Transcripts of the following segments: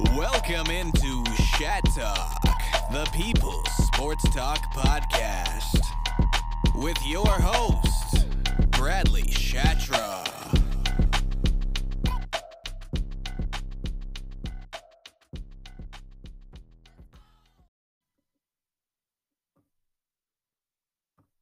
Welcome into Shat Talk, the People's Sports Talk Podcast, with your host, Bradley Shatra.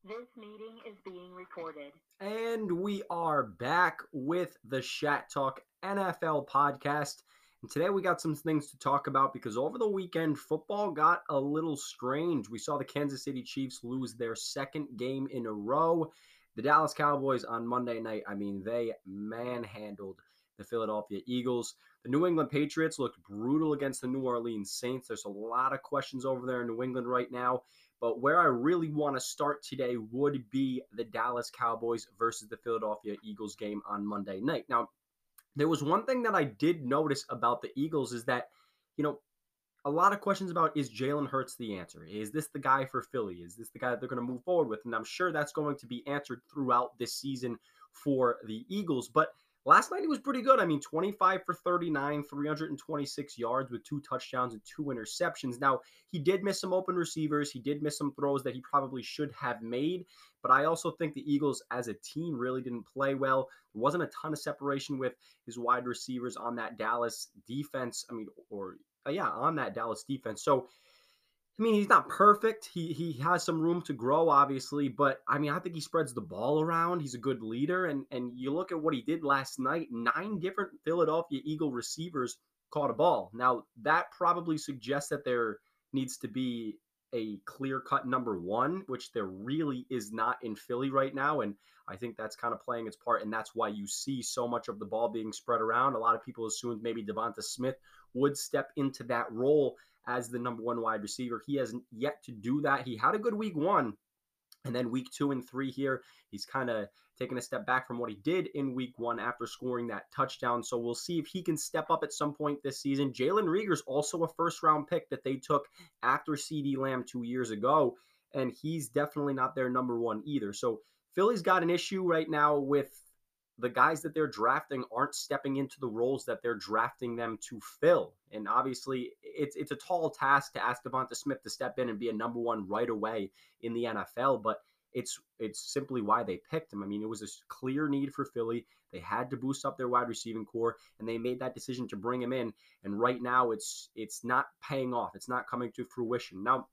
This meeting is being recorded. And we are back with the Shat Talk NFL podcast. And today we got some things to talk about because over the weekend, football got a little strange. We saw the Kansas City Chiefs lose their second game in a row. The Dallas Cowboys on Monday night, I mean, they manhandled the Philadelphia Eagles. The New England Patriots looked brutal against the New Orleans Saints. There's a lot of questions over there in New England right now. But where I really want to start today would be the Dallas Cowboys versus the Philadelphia Eagles game on Monday night. Now, there was one thing that I did notice about the Eagles is that, you know, a lot of questions about is Jalen Hurts the answer? Is this the guy for Philly? Is this the guy that they're going to move forward with? And I'm sure that's going to be answered throughout this season for the Eagles. But Last night he was pretty good. I mean, 25 for 39, 326 yards with two touchdowns and two interceptions. Now, he did miss some open receivers. He did miss some throws that he probably should have made. But I also think the Eagles as a team really didn't play well. There wasn't a ton of separation with his wide receivers on that Dallas defense. I mean, or uh, yeah, on that Dallas defense. So, I mean, he's not perfect. He he has some room to grow, obviously, but I mean, I think he spreads the ball around. He's a good leader, and and you look at what he did last night. Nine different Philadelphia Eagle receivers caught a ball. Now that probably suggests that there needs to be a clear cut number one, which there really is not in Philly right now. And I think that's kind of playing its part. And that's why you see so much of the ball being spread around. A lot of people assumed maybe Devonta Smith would step into that role as the number one wide receiver. He hasn't yet to do that. He had a good week one. And then week two and three here, he's kind of taken a step back from what he did in week one after scoring that touchdown. So we'll see if he can step up at some point this season. Jalen Reagor's also a first round pick that they took after CeeDee Lamb two years ago. And he's definitely not their number one either. So Philly's got an issue right now with the guys that they're drafting aren't stepping into the roles that they're drafting them to fill. And obviously, it's it's a tall task to ask Devonta Smith to step in and be a number one right away in the NFL, but it's it's simply why they picked him. I mean, it was a clear need for Philly. They had to boost up their wide receiving corps, and they made that decision to bring him in. And right now, it's it's not paying off. It's not coming to fruition. Now,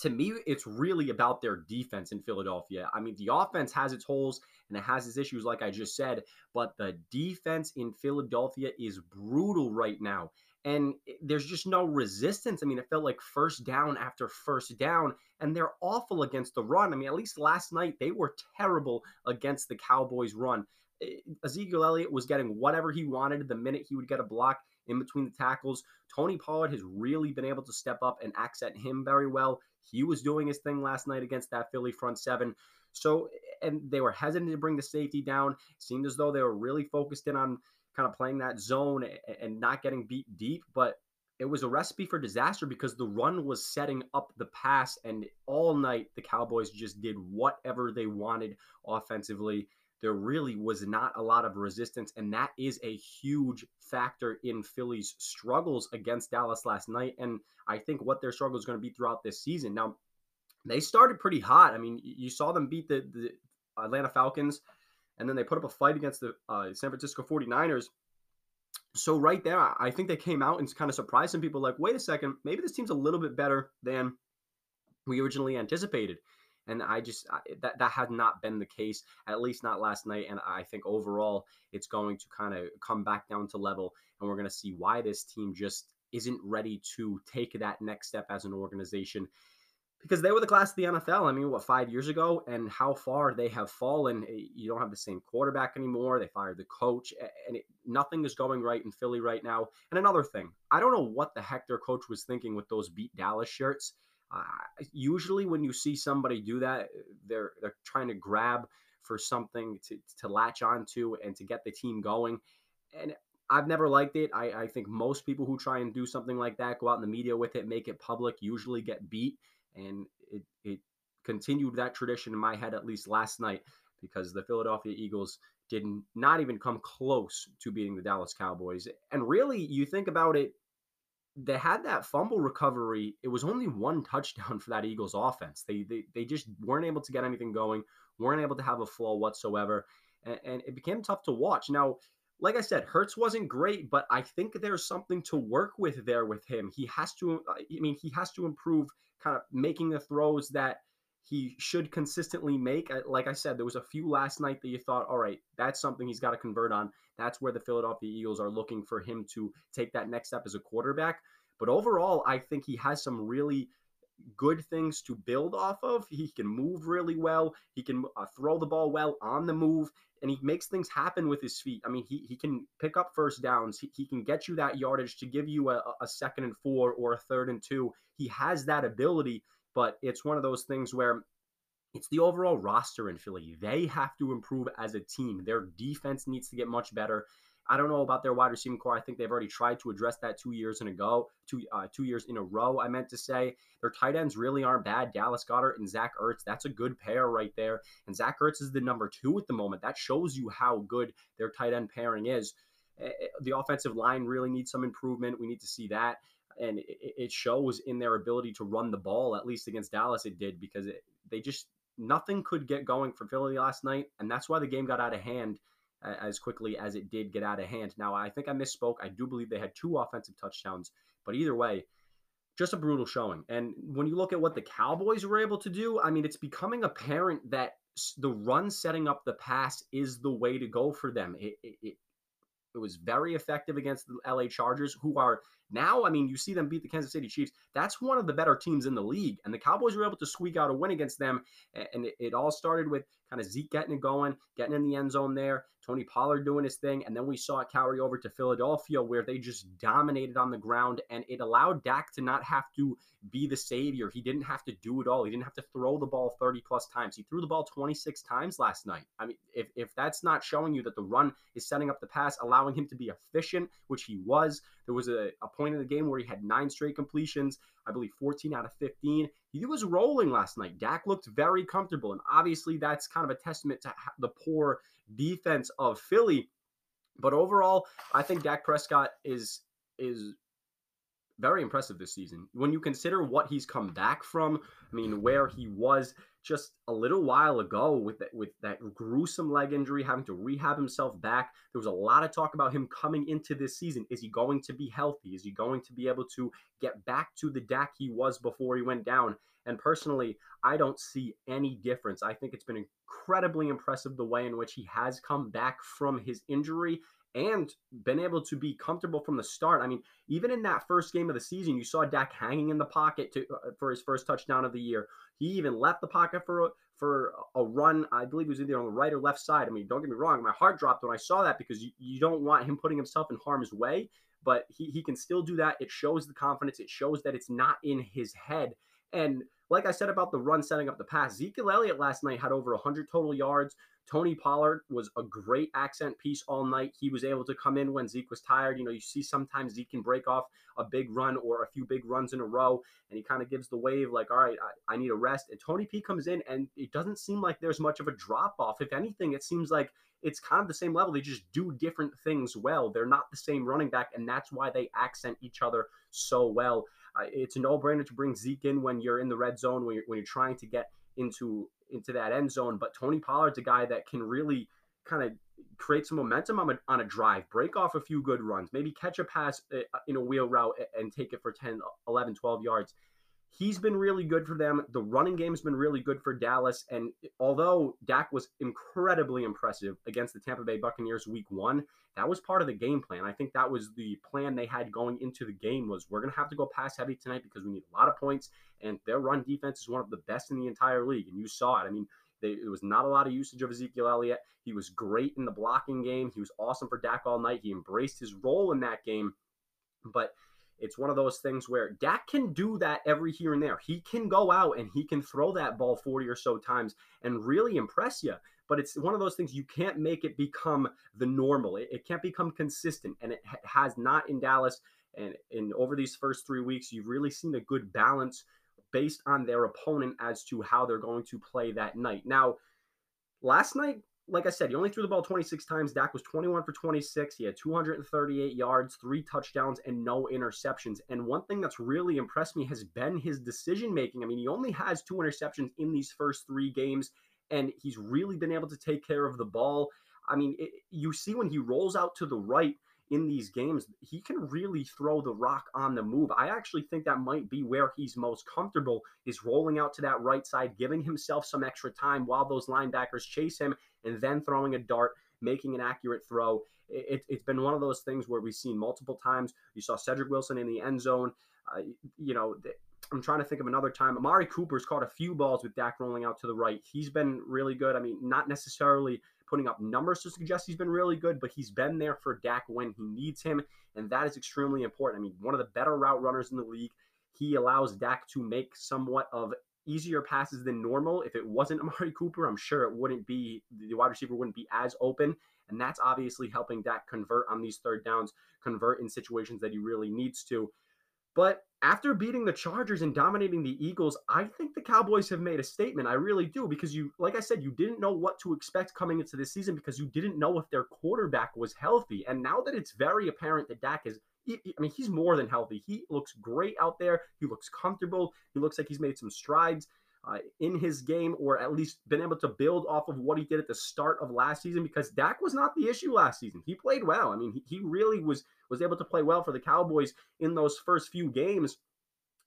to me, it's really about their defense in Philadelphia. I mean, the offense has its holes and it has its issues, like I just said, but the defense in Philadelphia is brutal right now. And there's just no resistance. I mean, it felt like first down after first down, and they're awful against the run. I mean, at least last night, they were terrible against the Cowboys' run. Ezekiel Elliott was getting whatever he wanted the minute he would get a block in between the tackles. Tony Pollard has really been able to step up and accent him very well. He was doing his thing last night against that Philly front seven. So, and they were hesitant to bring the safety down. It seemed as though they were really focused in on kind of playing that zone and not getting beat deep. But it was a recipe for disaster because the run was setting up the pass, and all night the Cowboys just did whatever they wanted offensively there really was not a lot of resistance. And that is a huge factor in Philly's struggles against Dallas last night. And I think what their struggle is going to be throughout this season. Now, they started pretty hot. I mean, you saw them beat the, the Atlanta Falcons, and then they put up a fight against the uh, San Francisco 49ers. So, right there, I think they came out and kind of surprised some people like, wait a second, maybe this team's a little bit better than we originally anticipated. And I just I, that that has not been the case, at least not last night. And I think overall, it's going to kind of come back down to level, and we're going to see why this team just isn't ready to take that next step as an organization because they were the class of the NFL. I mean, what five years ago, and how far they have fallen. Eh, you don't have the same quarterback anymore. They fired the coach, and it, nothing is going right in Philly right now. And another thing, I don't know what the heck their coach was thinking with those beat Dallas shirts. Usually, when you see somebody do that, they're they're trying to grab for something to to latch onto and to get the team going. And I've never liked it. I, I think most people who try and do something like that, go out in the media with it, make it public, usually get beat. And it it continued that tradition in my head at least last night because the Philadelphia Eagles did not even come close to beating the Dallas Cowboys. And really, you think about it, they had that fumble recovery. It was only one touchdown for that Eagles offense. They they, they just weren't able to get anything going, weren't able to have a flow whatsoever, and, and it became tough to watch. Now, like I said, Hurts wasn't great, but I think there's something to work with there with him. He has to, I mean, he has to improve kind of making the throws that he should consistently make. Like I said, there was a few last night that you thought, all right, that's something he's got to convert on. That's where the Philadelphia Eagles are looking for him to take that next step as a quarterback. But overall, I think he has some really good things to build off of. He can move really well. He can uh, throw the ball well on the move, and he makes things happen with his feet. I mean, he, he can pick up first downs. He, he can get you that yardage to give you a, a second and four or a third and two. He has that ability but it's one of those things where it's the overall roster in Philly. They have to improve as a team. Their defense needs to get much better. I don't know about their wide receiving corps. I think they've already tried to address that two years in a go, two uh, two years in a row. I meant to say their tight ends really aren't bad. Dallas Goedert and Zach Ertz, that's a good pair right there. And Zach Ertz is the number two at the moment. That shows you how good their tight end pairing is. Eh, eh, the offensive line really needs some improvement. We need to see that and it, shows in their ability to run the ball. At least against Dallas, it did because it, they just nothing could get going for Philly last night, and that's why the game got out of hand as quickly as it did get out of hand. Now, I think I misspoke. I do believe they had two offensive touchdowns, but either way, just a brutal showing. And when you look at what the Cowboys were able to do, I mean, it's becoming apparent that the run setting up the pass is the way to go for them. It, it, it was very effective against the LA Chargers, who are now, I mean, you see them beat the Kansas City Chiefs. That's one of the better teams in the league. And the Cowboys were able to squeak out a win against them. And it, all started with kind of Zeke getting it going, getting in the end zone there, Tony Pollard doing his thing. And then we saw it carry over to Philadelphia, where they just dominated on the ground. And it allowed Dak to not have to be the savior. He didn't have to do it all. He didn't have to throw the ball 30 plus times. He threw the ball 26 times last night. I mean, if, if that's not showing you that the run is setting up the pass, allowing him to be efficient, which he was, there was a, a point in the game where he had nine straight completions, I believe 14 out of 15. He was rolling last night. Dak looked very comfortable. And obviously, that's kind of a testament to the poor defense of Philly. But overall, I think Dak Prescott is is very impressive this season. When you consider what he's come back from, I mean, where he was just a little while ago with that, with that gruesome leg injury, having to rehab himself back. There was a lot of talk about him coming into this season. Is he going to be healthy? Is he going to be able to get back to the Dak he was before he went down? And personally, I don't see any difference. I think it's been incredibly impressive the way in which he has come back from his injury and been able to be comfortable from the start. I mean, even in that first game of the season, you saw Dak hanging in the pocket to, uh, for his first touchdown of the year. He even left the pocket for a, for a run. I believe he was either on the right or left side. I mean, don't get me wrong, my heart dropped when I saw that because you, you don't want him putting himself in harm's way, but he, he can still do that. It shows the confidence, it shows that it's not in his head. And like I said about the run setting up the pass, Ezekiel Elliott last night had over 100 total yards, Tony Pollard was a great accent piece all night. He was able to come in when Zeke was tired. You know, you see sometimes Zeke can break off a big run or a few big runs in a row, and he kind of gives the wave like, all right, I, I need a rest. And Tony P comes in, and it doesn't seem like there's much of a drop off. If anything, it seems like it's kind of the same level. They just do different things well. They're not the same running back, and that's why they accent each other so well. Uh, it's a no brainer to bring Zeke in when you're in the red zone, when you're, when you're trying to get into into that end zone. But Tony Pollard's a guy that can really kind of create some momentum on a, on a drive, break off a few good runs, maybe catch a pass uh, in a wheel route and take it for 10, 11, 12 yards he's been really good for them. The running game's been really good for Dallas. And although Dak was incredibly impressive against the Tampa Bay Buccaneers week one, that was part of the game plan. I think that was the plan they had going into the game was we're going to have to go pass heavy tonight because we need a lot of points. And their run defense is one of the best in the entire league. And you saw it. I mean, they, it was not a lot of usage of Ezekiel Elliott. He was great in the blocking game. He was awesome for Dak all night. He embraced his role in that game. But – it's one of those things where Dak can do that every here and there. He can go out and he can throw that ball 40 or so times and really impress you. But it's one of those things you can't make it become the normal. It, it can't become consistent. And it ha- has not in Dallas. And in over these first three weeks, you've really seen a good balance based on their opponent as to how they're going to play that night. Now, last night like I said, he only threw the ball 26 times. Dak was 21 for 26. He had 238 yards, three touchdowns, and no interceptions. And one thing that's really impressed me has been his decision making. I mean, he only has two interceptions in these first three games, and he's really been able to take care of the ball. I mean, it, you see when he rolls out to the right in these games, he can really throw the rock on the move. I actually think that might be where he's most comfortable is rolling out to that right side, giving himself some extra time while those linebackers chase him, and then throwing a dart, making an accurate throw. It, has been one of those things where we've seen multiple times. You saw Cedric Wilson in the end zone. Uh, you know, I'm trying to think of another time. Amari Cooper's caught a few balls with Dak rolling out to the right. He's been really good. I mean, not necessarily putting up numbers to suggest he's been really good, but he's been there for Dak when he needs him, and that is extremely important. I mean, one of the better route runners in the league. He allows Dak to make somewhat of easier passes than normal. If it wasn't Amari Cooper, I'm sure it wouldn't be the wide receiver wouldn't be as open. And that's obviously helping Dak convert on these third downs, convert in situations that he really needs to. But after beating the Chargers and dominating the Eagles, I think the Cowboys have made a statement. I really do because you, like I said, you didn't know what to expect coming into this season because you didn't know if their quarterback was healthy. And now that it's very apparent that Dak is, I mean, he's more than healthy. He looks great out there. He looks comfortable. He looks like he's made some strides. Uh, in his game, or at least been able to build off of what he did at the start of last season, because Dak was not the issue last season. He played well. I mean, he, he really was was able to play well for the Cowboys in those first few games,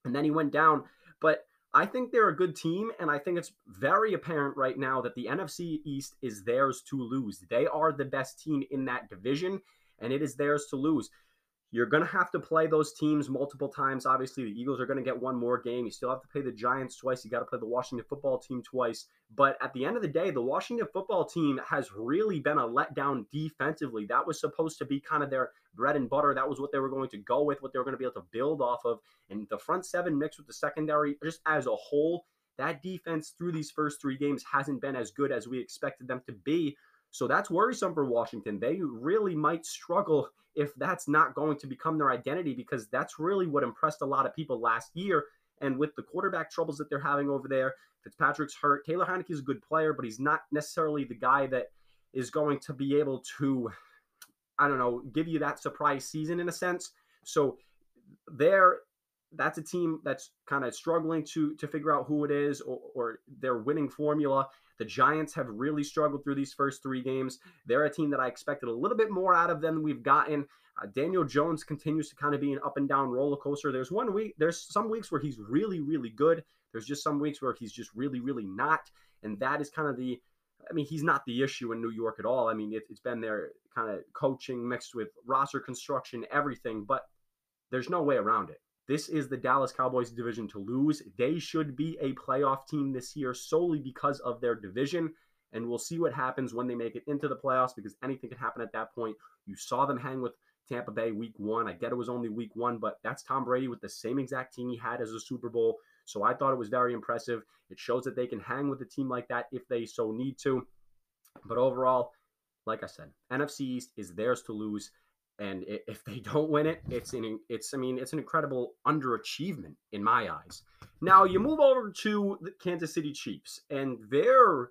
and then he went down. But I think they're a good team, and I think it's very apparent right now that the NFC East is theirs to lose. They are the best team in that division, and it is theirs to lose. You're going to have to play those teams multiple times. Obviously, the Eagles are going to get one more game. You still have to play the Giants twice. You got to play the Washington football team twice. But at the end of the day, the Washington football team has really been a letdown defensively. That was supposed to be kind of their bread and butter. That was what they were going to go with, what they were going to be able to build off of. And the front seven mixed with the secondary, just as a whole, that defense through these first three games hasn't been as good as we expected them to be. So that's worrisome for Washington. They really might struggle if that's not going to become their identity because that's really what impressed a lot of people last year. And with the quarterback troubles that they're having over there, Fitzpatrick's hurt. Taylor Heinicke is a good player, but he's not necessarily the guy that is going to be able to, I don't know, give you that surprise season in a sense. So there, that's a team that's kind of struggling to to figure out who it is or, or their winning formula. The Giants have really struggled through these first three games. They're a team that I expected a little bit more out of than we've gotten. Uh, Daniel Jones continues to kind of be an up and down roller coaster. There's one week, there's some weeks where he's really, really good. There's just some weeks where he's just really, really not. And that is kind of the, I mean, he's not the issue in New York at all. I mean, it, has been their kind of coaching mixed with roster construction, everything, but there's no way around it. This is the Dallas Cowboys division to lose. They should be a playoff team this year solely because of their division. And we'll see what happens when they make it into the playoffs because anything can happen at that point. You saw them hang with Tampa Bay week one. I get it was only week one, but that's Tom Brady with the same exact team he had as a Super Bowl. So I thought it was very impressive. It shows that they can hang with a team like that if they so need to. But overall, like I said, NFC East is theirs to lose and if they don't win it, it's an it's I mean it's an incredible underachievement in my eyes. Now you move over to the Kansas City Chiefs, and they're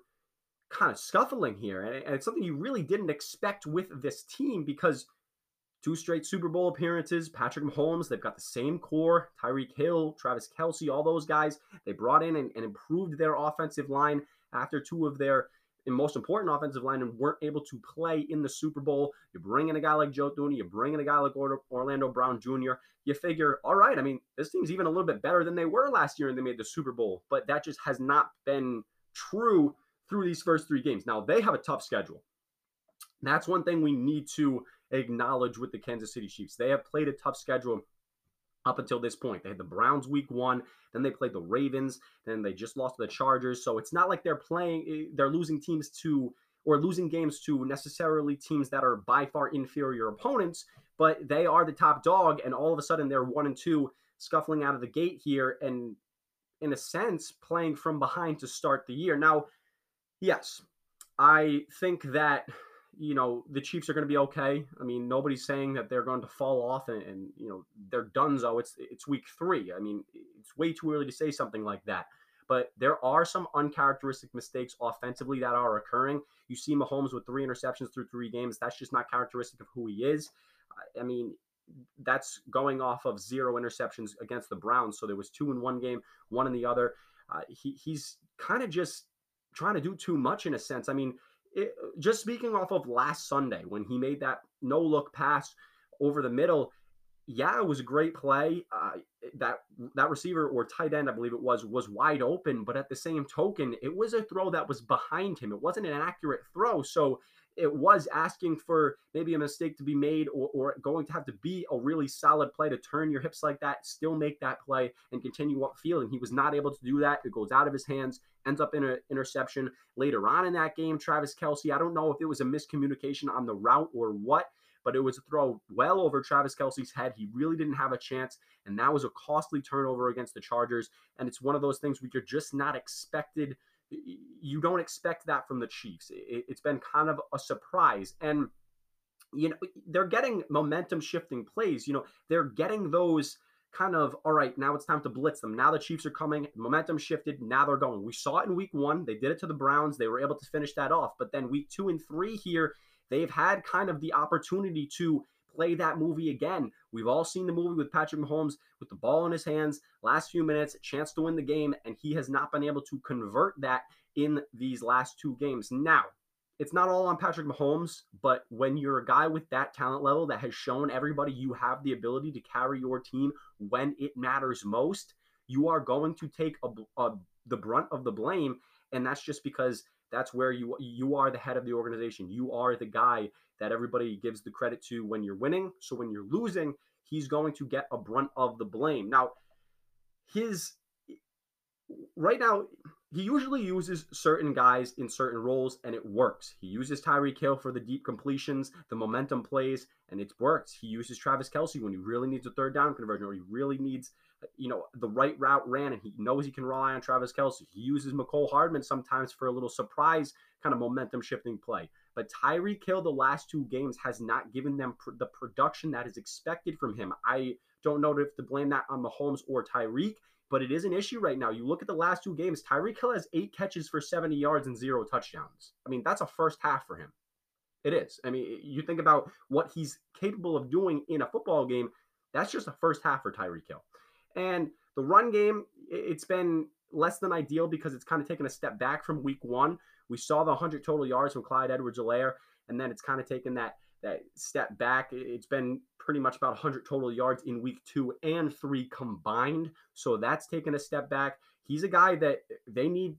kind of scuffling here, and it's something you really didn't expect with this team because two straight Super Bowl appearances, Patrick Mahomes, they've got the same core, Tyreek Hill, Travis Kelce, all those guys. They brought in and, and improved their offensive line after two of their and most important offensive linemen weren't able to play in the Super Bowl. You bring in a guy like Joe Thuney, you bring in a guy like Orlando Brown Jr. You figure, all right, I mean, this team's even a little bit better than they were last year and they made the Super Bowl, but that just has not been true through these first three games. Now, they have a tough schedule. That's one thing we need to acknowledge with the Kansas City Chiefs. They have played a tough schedule up until this point. They had the Browns week one, then they played the Ravens, then they just lost to the Chargers. So it's not like they're playing, eh, they're losing teams to, or losing games to necessarily teams that are by far inferior opponents, but they are the top dog. And all of a sudden they're one and two scuffling out of the gate here and, in a sense, playing from behind to start the year. Now, yes, I think that you know the Chiefs are going to be okay. I mean, nobody's saying that they're going to fall off and, and you know they're done. So it's it's week three. I mean, it's way too early to say something like that. but there are some uncharacteristic mistakes offensively that are occurring. You see Mahomes with three interceptions through three games. That's just not characteristic of who he is. I mean, that's going off of zero interceptions against the Browns. So there was two in one game, one in the other. Uh, he, he's kind of just trying to do too much in a sense. I mean, it, just speaking off of last Sunday when he made that no look pass over the middle, yeah, it was a great play. Uh, that that receiver or tight end, I believe it was, was wide open. But at the same token, it was a throw that was behind him. It wasn't an accurate throw. So it was asking for maybe a mistake to be made or, or going to have to be a really solid play to turn your hips like that, still make that play and continue up field. And he was not able to do that. It goes out of his hands, ends up in an interception later on in that game. Travis Kelce, I don't know if it was a miscommunication on the route or what but it was a throw well over Travis Kelce's head. He really didn't have a chance, and that was a costly turnover against the Chargers. And it's one of those things where you're just not expected. You don't expect that from the Chiefs. It's been kind of a surprise, and you know they're getting momentum shifting plays. You know they're getting those kind of all right now it's time to blitz them. Now the chiefs are coming. Momentum shifted. Now they're going. We saw it in week one. They did it to the browns. They were able to finish that off. But then week two and three here they've had kind of the opportunity to play that movie again. We've all seen the movie with Patrick Mahomes with the ball in his hands, last few minutes, chance to win the game, and he has not been able to convert that in these last two games. Now, it's not all on Patrick Mahomes, but when you're a guy with that talent level that has shown everybody you have the ability to carry your team when it matters most, you are going to take a, a, the brunt of the blame. And that's just because that's where you you are the head of the organization. You are the guy that everybody gives the credit to when you're winning. So when you're losing, he's going to get a brunt of the blame. Now, his right now he usually uses certain guys in certain roles and it works. He uses Tyreek Hill for the deep completions, the momentum plays, and it works. He uses Travis Kelce when he really needs a third down conversion or he really needs you know, the right route ran and he knows he can rely on Travis Kelce. He uses Mecole Hardman sometimes for a little surprise kind of momentum shifting play. But Tyreek Hill, the last two games, has not given them pr- the production that is expected from him. I don't know if to blame that on Mahomes or Tyreek, but it is an issue right now. You look at the last two games, Tyreek Hill has eight catches for 70 yards and zero touchdowns. I mean, that's a first half for him. It is. I mean, you think about what he's capable of doing in a football game. That's just a first half for Tyreek Hill. And the run game, it's been less than ideal because it's kind of taken a step back from week one. We saw the 100 total yards from Clyde Edwards-Helaire, and then it's kind of taken that that step back. It's been pretty much about 100 total yards in week two and three combined. So that's taken a step back. He's a guy that they need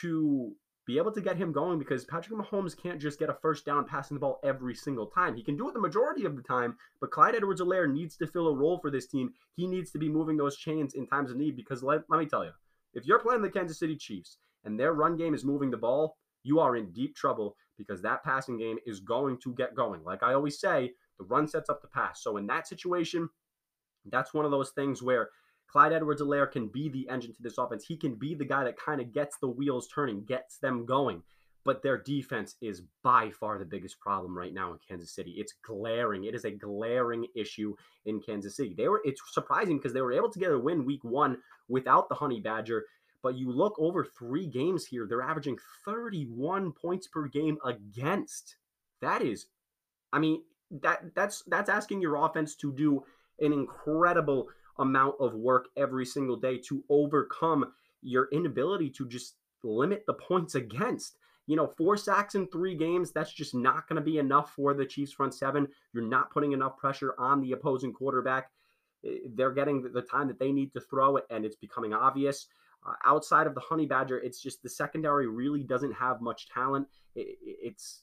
to be able to get him going because Patrick Mahomes can't just get a first down passing the ball every single time. He can do it the majority of the time, but Clyde Edwards Helaire needs to fill a role for this team. He needs to be moving those chains in times of need because let, let me tell you, if you're playing the Kansas City Chiefs and their run game is moving the ball, you are in deep trouble because that passing game is going to get going. Like I always say, the run sets up the pass. So in that situation, that's one of those things where Clyde Edwards Helaire can be the engine to this offense. He can be the guy that kind of gets the wheels turning, gets them going. But their defense is by far the biggest problem right now in Kansas City. It's glaring. It is a glaring issue in Kansas City. They were it's surprising because they were able to get a win week one without the Honey Badger. But you look over three games here, they're averaging 31 points per game against. That is, I mean, that that's that's asking your offense to do an incredible amount of work every single day to overcome your inability to just limit the points against. You know, four sacks in three games, that's just not going to be enough for the Chiefs front seven. You're not putting enough pressure on the opposing quarterback. Eh, they're getting the time that they need to throw it, and it's becoming obvious. Uh, outside of the Honey Badger, it's just the secondary really doesn't have much talent. It, it's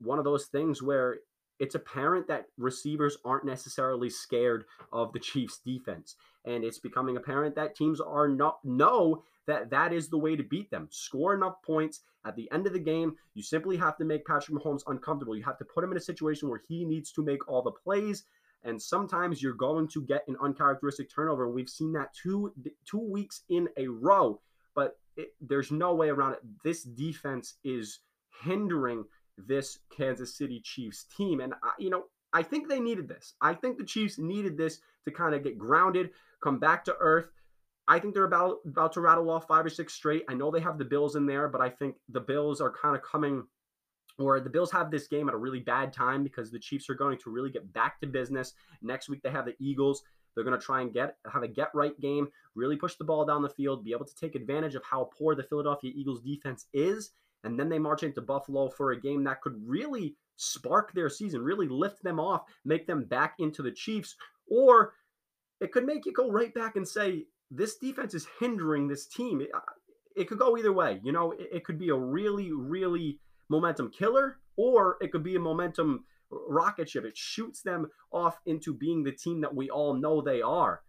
one of those things where it's apparent that receivers aren't necessarily scared of the Chiefs defense and it's becoming apparent that teams are not know that that is the way to beat them. Score enough points at the end of the game. You simply have to make Patrick Mahomes uncomfortable. You have to put him in a situation where he needs to make all the plays and sometimes you're going to get an uncharacteristic turnover. We've seen that two two weeks in a row, but it, there's no way around it. This defense is hindering this Kansas City Chiefs team. And, I, you know, I think they needed this. I think the Chiefs needed this to kind of get grounded, come back to earth. I think they're about about to rattle off five or six straight. I know they have the Bills in there, but I think the Bills are kind of coming or the Bills have this game at a really bad time because the Chiefs are going to really get back to business. Next week they have the Eagles. They're going to try and get have a get right game, really push the ball down the field, be able to take advantage of how poor the Philadelphia Eagles defense is, and then they march into Buffalo for a game that could really spark their season, really lift them off, make them back into the Chiefs, or it could make you go right back and say this defense is hindering this team. It, uh, it could go either way. You know, it, it could be a really, really momentum killer, or it could be a momentum rocket ship. It shoots them off into being the team that we all know they are.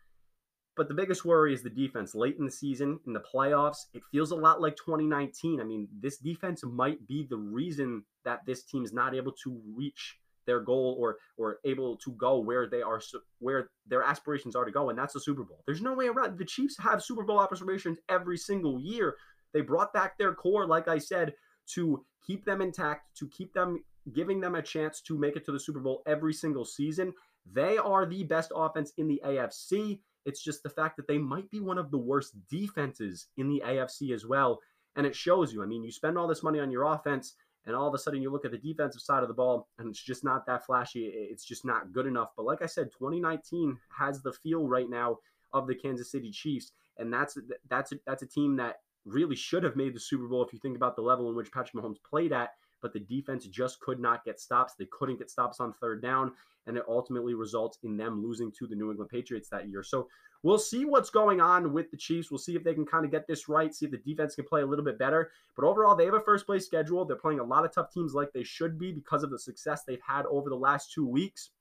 But the biggest worry is the defense late in the season, in the playoffs. It feels a lot like 2019. I mean, this defense might be the reason that this team is not able to reach their goal or or able to go where they are where their aspirations are to go and that's the Super Bowl. There's no way around. The Chiefs have Super Bowl aspirations every single year. They brought back their core like I said to keep them intact, to keep them giving them a chance to make it to the Super Bowl every single season. They are the best offense in the AFC. It's just the fact that they might be one of the worst defenses in the AFC as well. And it shows you. I mean, you spend all this money on your offense, and all of a sudden you look at the defensive side of the ball, and it's just not that flashy. It's just not good enough. But like I said, 2019 has the feel right now of the Kansas City Chiefs, and that's that's that's a team that really should have made the Super Bowl if you think about the level in which Patrick Mahomes played at. But the defense just could not get stops. They couldn't get stops on third down, and it ultimately results in them losing to the New England Patriots that year. So we'll see what's going on with the Chiefs. We'll see if they can kind of get this right, see if the defense can play a little bit better. But overall, they have a first place schedule. They're playing a lot of tough teams like they should be because of the success they've had over the last two weeks.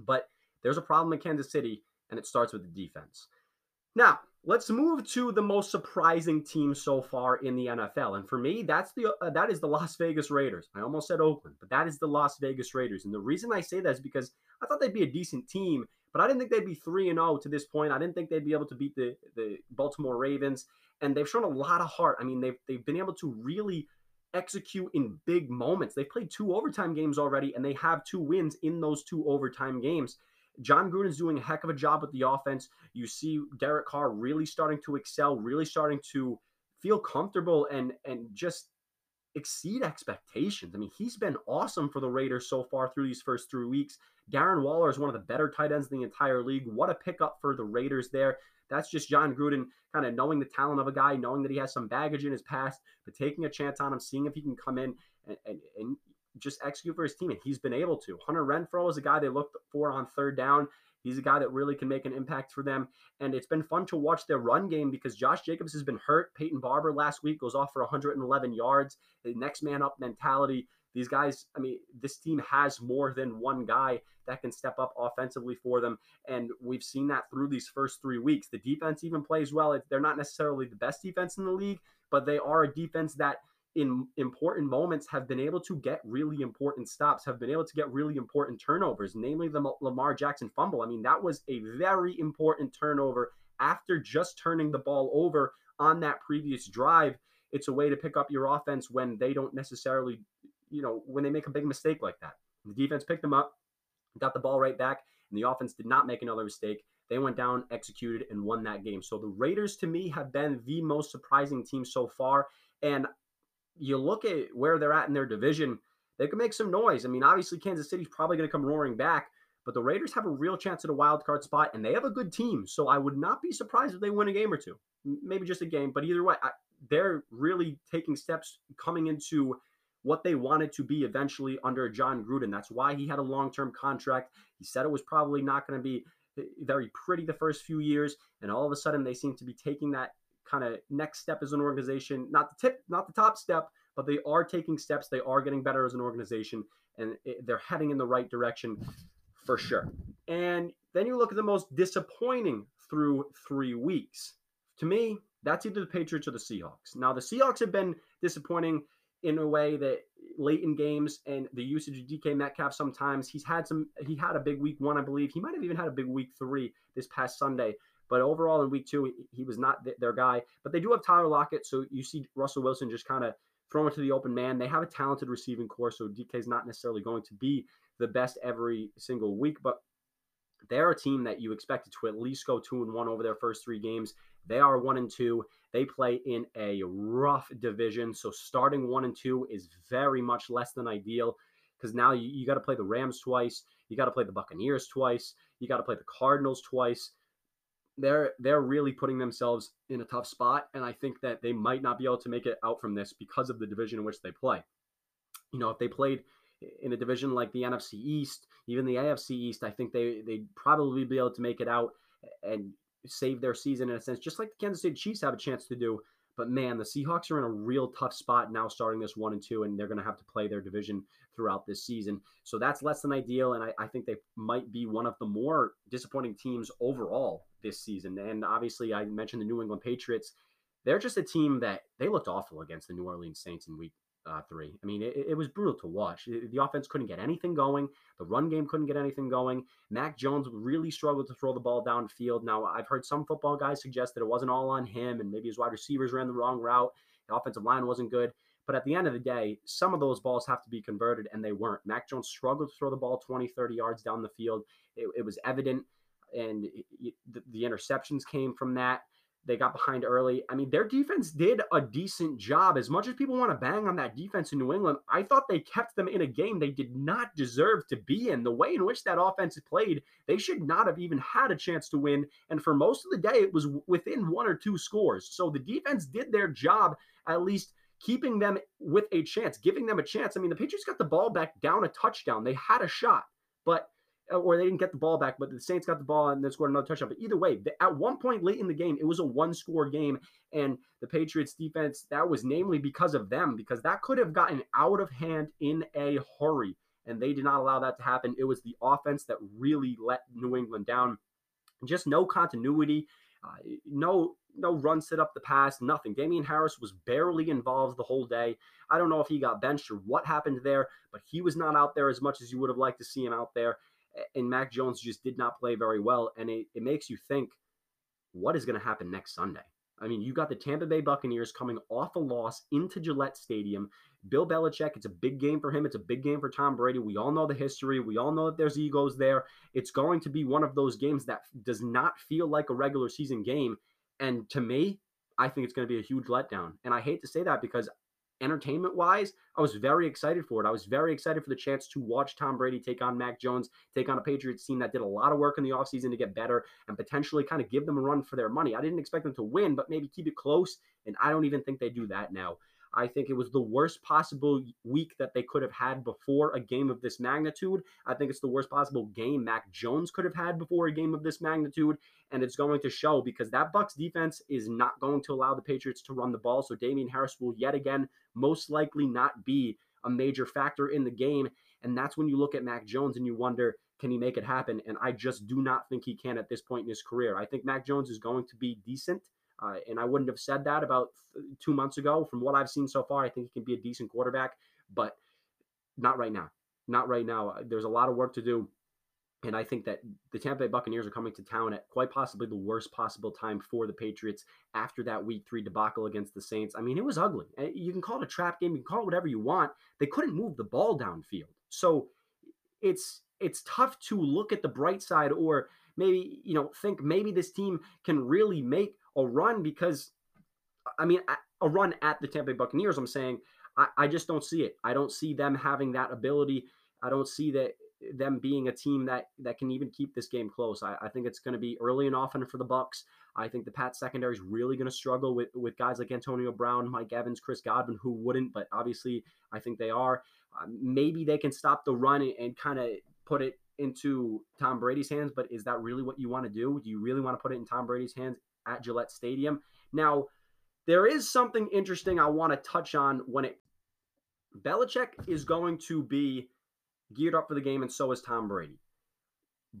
But there's a problem in Kansas City, and it starts with the defense. Now, Let's move to the most surprising team so far in the NFL, and for me, that's the uh, that is the Las Vegas Raiders. I almost said Oakland, but that is the Las Vegas Raiders. And the reason I say that is because I thought they'd be a decent team, but I didn't think they'd be three and zero oh to this point. I didn't think they'd be able to beat the the Baltimore Ravens, and they've shown a lot of heart. I mean, they've they've been able to really execute in big moments. They've played two overtime games already, and they have two wins in those two overtime games. Jon Gruden's doing a heck of a job with the offense. You see Derek Carr really starting to excel, really starting to feel comfortable and and just exceed expectations. I mean, he's been awesome for the Raiders so far through these first three weeks. Darren Waller is one of the better tight ends in the entire league. What a pickup for the Raiders there. That's just Jon Gruden kind of knowing the talent of a guy, knowing that he has some baggage in his past, but taking a chance on him, seeing if he can come in and, and, and just execute for his team, and he's been able to. Hunter Renfrow is a guy they looked for on third down. He's a guy that really can make an impact for them. And it's been fun to watch their run game because Josh Jacobs has been hurt. Peyton Barber last week goes off for 111 yards. The next man up mentality. These guys, I mean, this team has more than one guy that can step up offensively for them. And we've seen that through these first three weeks. The defense even plays well. They're not necessarily the best defense in the league, but they are a defense that in important moments have been able to get really important stops, have been able to get really important turnovers, namely the Lamar Jackson fumble. I mean, that was a very important turnover after just turning the ball over on that previous drive. It's a way to pick up your offense when they don't necessarily, you know, when they make a big mistake like that. The defense picked them up, got the ball right back, and the offense did not make another mistake. They went down, executed, and won that game. So the Raiders, to me, have been the most surprising team so far. And you look at where they're at in their division, they could make some noise. I mean, obviously Kansas City's probably going to come roaring back, but the Raiders have a real chance at a wild card spot, and they have a good team. So I would not be surprised if they win a game or two, maybe just a game. But either way, I, they're really taking steps coming into what they wanted to be eventually under Jon Gruden. That's why he had a long term contract. He said it was probably not going to be eh, very pretty the first few years, and all of a sudden they seem to be taking that kind of next step as an organization. Not the tip, not the top step, but they are taking steps. They are getting better as an organization, and it, they're heading in the right direction for sure. And then you look at the most disappointing through three weeks. To me, that's either the Patriots or the Seahawks. Now, the Seahawks have been disappointing in a way that late in games and the usage of DK Metcalf sometimes he's had some he had a big week one I believe he might have even had a big week three this past Sunday but overall, in week two, he was not their guy. But they do have Tyler Lockett, so you see Russell Wilson just kind of throw it to the open man. They have a talented receiving corps, so DK is not necessarily going to be the best every single week. But they're a team that you expected to at least go two and one over their first three games. They are one and two. They play in a rough division. So starting one and two is very much less than ideal because now you, you got to play the Rams twice. You got to play the Buccaneers twice. You got to play the Cardinals twice. They're they're really putting themselves in a tough spot, and I think that they might not be able to make it out from this because of the division in which they play. You know, if they played in a division like the NFC East, even the AFC East, I think they they'd probably be able to make it out and save their season in a sense, just like the Kansas City Chiefs have a chance to do. But man, the Seahawks are in a real tough spot now, starting this one and two, and they're going to have to play their division throughout this season. So that's less than ideal, and I, I, think they might be one of the more disappointing teams overall this season. And obviously, I mentioned the New England Patriots. They're just a team that they looked awful against the New Orleans Saints in week uh, three. I mean, it, it, was brutal to watch. The offense couldn't get anything going. The run game couldn't get anything going. Mac Jones really struggled to throw the ball downfield. Now, I've heard some football guys suggest that it wasn't all on him and maybe his wide receivers ran the wrong route. The offensive line wasn't good. But at the end of the day, some of those balls have to be converted, and they weren't. Mac Jones struggled to throw the ball 20, 30 yards down the field. It, it was evident, and the, the interceptions came from that. They got behind early. I mean, their defense did a decent job. As much as people want to bang on that defense in New England, I thought they kept them in a game they did not deserve to be in. The way in which that offense played, they should not have even had a chance to win. And for most of the day, it was within one or two scores. So the defense did their job, at least keeping them with a chance, giving them a chance. I mean, the Patriots got the ball back down a touchdown. They had a shot, but or they didn't get the ball back, but the Saints got the ball and then scored another touchdown. But either way, at one point late in the game, it was a one score game. And the Patriots defense, that was namely because of them, because that could have gotten out of hand in a hurry. And they did not allow that to happen. It was the offense that really let New England down. Just no continuity, uh, no no run set up the pass, nothing. Damien Harris was barely involved the whole day. I don't know if he got benched or what happened there, but he was not out there as much as you would have liked to see him out there and Mac Jones just did not play very well. And it, it makes you think, what is going to happen next Sunday? I mean, you got the Tampa Bay Buccaneers coming off a loss into Gillette Stadium. Bill Belichick, it's a big game for him. It's a big game for Tom Brady. We all know the history. We all know that there's egos there. It's going to be one of those games that does not feel like a regular season game. And to me, I think it's going to be a huge letdown. And I hate to say that because entertainment wise, I was very excited for it. I was very excited for the chance to watch Tom Brady take on Mac Jones, take on a Patriots team that did a lot of work in the offseason to get better and potentially kind of give them a run for their money. I didn't expect them to win, but maybe keep it close. And I don't even think they do that now. I think it was the worst possible week that they could have had before a game of this magnitude. I think it's the worst possible game Mac Jones could have had before a game of this magnitude, and it's going to show because that Bucks defense is not going to allow the Patriots to run the ball. So Damien Harris will yet again most likely not be a major factor in the game, and that's when you look at Mac Jones and you wonder can he make it happen? And I just do not think he can at this point in his career. I think Mac Jones is going to be decent. Uh, and I wouldn't have said that about two months ago. From what I've seen so far, I think he can be a decent quarterback, but not right now. Not right now. Uh, there's a lot of work to do. And I think that the Tampa Bay Buccaneers are coming to town at quite possibly the worst possible time for the Patriots after that week three debacle against the Saints. I mean, it was ugly. Uh, you can call it a trap game, you can call it whatever you want. They couldn't move the ball downfield. So it's it's tough to look at the bright side or maybe, you know, think maybe this team can really make a run because, I mean, a run at the Tampa Bay Buccaneers. I'm saying I, I just don't see it. I don't see them having that ability. I don't see that them being a team that that can even keep this game close. I, I think it's going to be early and often for the Bucks. I think the Pat secondary is really going to struggle with with guys like Antonio Brown, Mike Evans, Chris Godwin, who wouldn't, but obviously I think they are. Uh, maybe they can stop the run and, and kind of put it into Tom Brady's hands, but is that really what you want to do? Do you really want to put it in Tom Brady's hands? at Gillette Stadium. Now, there is something interesting I want to touch on when it Belichick is going to be geared up for the game, and so is Tom Brady.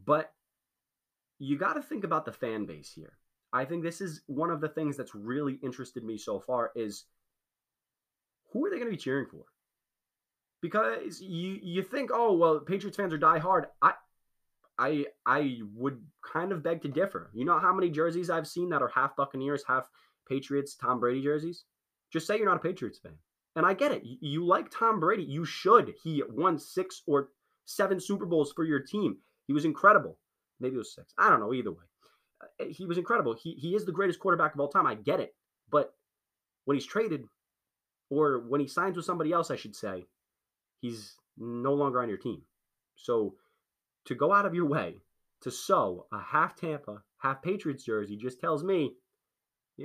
But you got to think about the fan base here. I think this is one of the things that's really interested me so far is who are they going to be cheering for? Because you you think, oh well, Patriots fans are die hard. I I I would kind of beg to differ. You know how many jerseys I've seen that are half Buccaneers, half Patriots, Tom Brady jerseys? Just say you're not a Patriots fan. And I get it. You like Tom Brady. You should. He won six or seven Super Bowls for your team. He was incredible. Maybe it was six. I don't know. Either way, uh, he was incredible. He he is the greatest quarterback of all time. I get it, but when he's traded, or when he signs with somebody else, I should say, he's no longer on your team. So to go out of your way to sew a half Tampa, half Patriots jersey just tells me a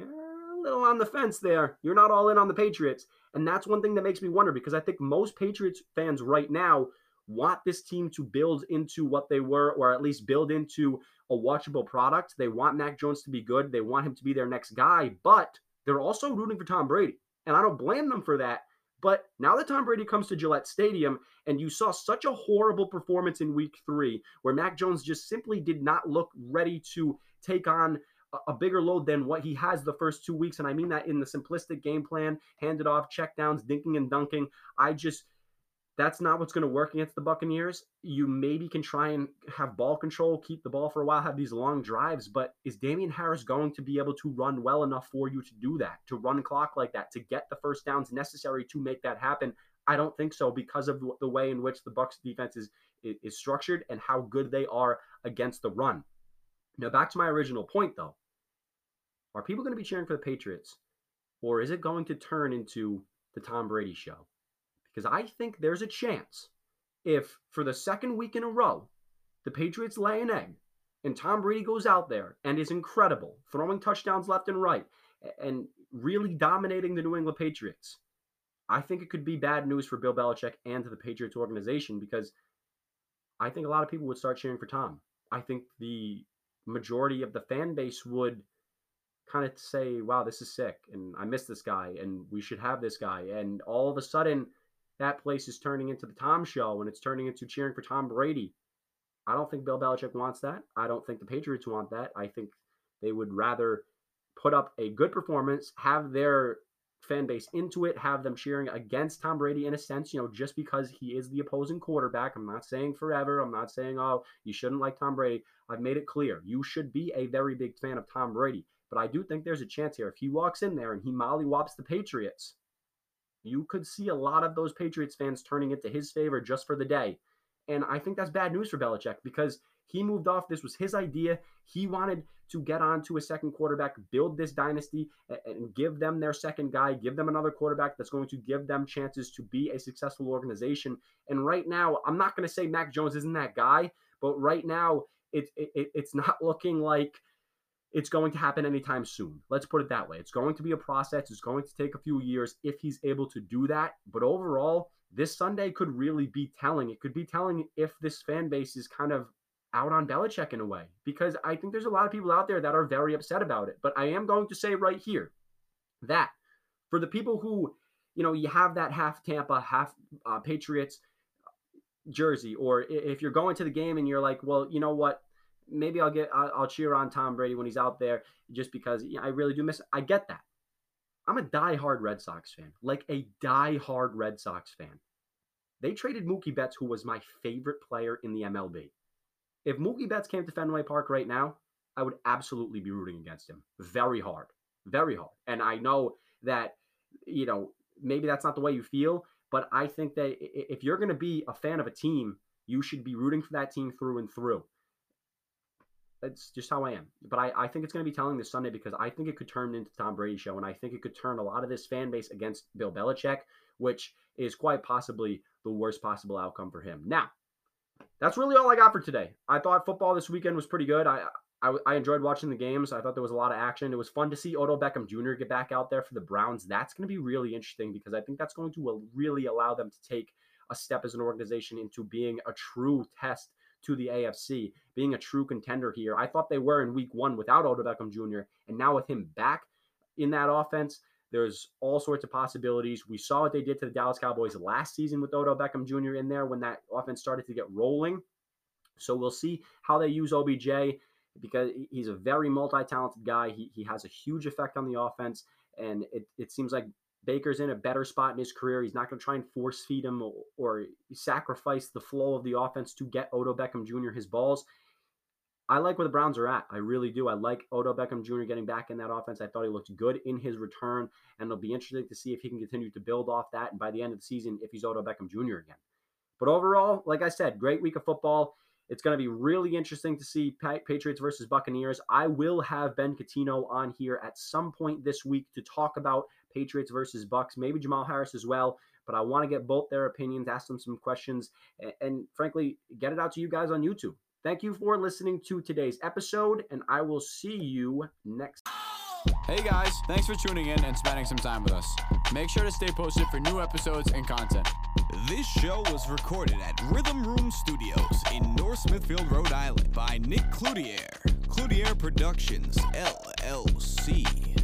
little on the fence there. You're not all in on the Patriots. And that's one thing that makes me wonder because I think most Patriots fans right now want this team to build into what they were, or at least build into a watchable product. They want Mac Jones to be good. They want him to be their next guy, but they're also rooting for Tom Brady. And I don't blame them for that. But now that Tom Brady comes to Gillette Stadium and you saw such a horrible performance in week three, where Mac Jones just simply did not look ready to take on a bigger load than what he has the first two weeks. And I mean that in the simplistic game plan, handed off, check downs, dinking and dunking. I just that's not what's going to work against the Buccaneers. You maybe can try and have ball control, keep the ball for a while, have these long drives, but is Damien Harris going to be able to run well enough for you to do that, to run clock like that, to get the first downs necessary to make that happen? I don't think so because of the way in which the Bucks defense is is structured and how good they are against the run. Now back to my original point though. Are people going to be cheering for the Patriots or is it going to turn into the Tom Brady show? Because I think there's a chance if for the second week in a row, the Patriots lay an egg and Tom Brady goes out there and is incredible, throwing touchdowns left and right and really dominating the New England Patriots. I think it could be bad news for Bill Belichick and to the Patriots organization because I think a lot of people would start cheering for Tom. I think the majority of the fan base would kind of say, wow, this is sick and I miss this guy and we should have this guy. And all of a sudden, that place is turning into the Tom show and it's turning into cheering for Tom Brady. I don't think Bill Belichick wants that. I don't think the Patriots want that. I think they would rather put up a good performance, have their fan base into it, have them cheering against Tom Brady in a sense, you know, just because he is the opposing quarterback. I'm not saying forever. I'm not saying, oh, you shouldn't like Tom Brady. I've made it clear. You should be a very big fan of Tom Brady. But I do think there's a chance here. If he walks in there and he mollywops the Patriots, you could see a lot of those Patriots fans turning into his favor just for the day. And I think that's bad news for Belichick because he moved off. This was his idea. He wanted to get on to a second quarterback, build this dynasty, and give them their second guy, give them another quarterback that's going to give them chances to be a successful organization. And right now, I'm not going to say Mac Jones isn't that guy, but right now, it, it, it's not looking like it's going to happen anytime soon. Let's put it that way. It's going to be a process. It's going to take a few years if he's able to do that. But overall, this Sunday could really be telling. It could be telling if this fan base is kind of out on Belichick in a way, because I think there's a lot of people out there that are very upset about it. But I am going to say right here that for the people who, you know, you have that half Tampa, half uh, Patriots jersey, or if you're going to the game and you're like, well, you know what, maybe I'll get I'll, I'll, cheer on Tom Brady when he's out there just because I really do miss. I get that. I'm a die-hard Red Sox fan, like a die-hard Red Sox fan. They traded Mookie Betts, who was my favorite player in the MLB. If Mookie Betts came to Fenway Park right now, I would absolutely be rooting against him. Very hard, very hard. And I know that you know maybe that's not the way you feel, but I think that if you're going to be a fan of a team, you should be rooting for that team through and through. That's just how I am. But I, I think it's going to be telling this Sunday because I think it could turn into Tom Brady show, and I think it could turn a lot of this fan base against Bill Belichick, which is quite possibly the worst possible outcome for him. Now, that's really all I got for today. I thought football this weekend was pretty good. I, I, I enjoyed watching the games. I thought there was a lot of action. It was fun to see Odell Beckham Jr. get back out there for the Browns. That's going to be really interesting because I think that's going to really allow them to take a step as an organization into being a true test to the AFC, being a true contender here. I thought they were in week one without Odell Beckham Jr., and now with him back in that offense, there's all sorts of possibilities. We saw what they did to the Dallas Cowboys last season with Odell Beckham Jr. in there when that offense started to get rolling. So we'll see how they use OBJ because he's a very multi-talented guy. He, he has a huge effect on the offense, and it, it seems like Baker's in a better spot in his career. He's not going to try and force feed him or, or, sacrifice the flow of the offense to get Odell Beckham Jr. his balls. I like where the Browns are at. I really do. I like Odell Beckham Jr. getting back in that offense. I thought he looked good in his return, and it'll be interesting to see if he can continue to build off that. And by the end of the season, if he's Odell Beckham Jr. again. But overall, like I said, great week of football. It's going to be really interesting to see Patriots versus Buccaneers. I will have Ben Catino on here at some point this week to talk about Patriots versus Bucks, maybe Jamal Harris as well. But I want to get both their opinions, ask them some questions, and, and frankly, get it out to you guys on YouTube. Thank you for listening to today's episode, and I will see you next. Hey guys, thanks for tuning in and spending some time with us. Make sure to stay posted for new episodes and content. This show was recorded at Rhythm Room Studios in North Smithfield, Rhode Island by Nick Cloutier. Cloutier Productions, LLC.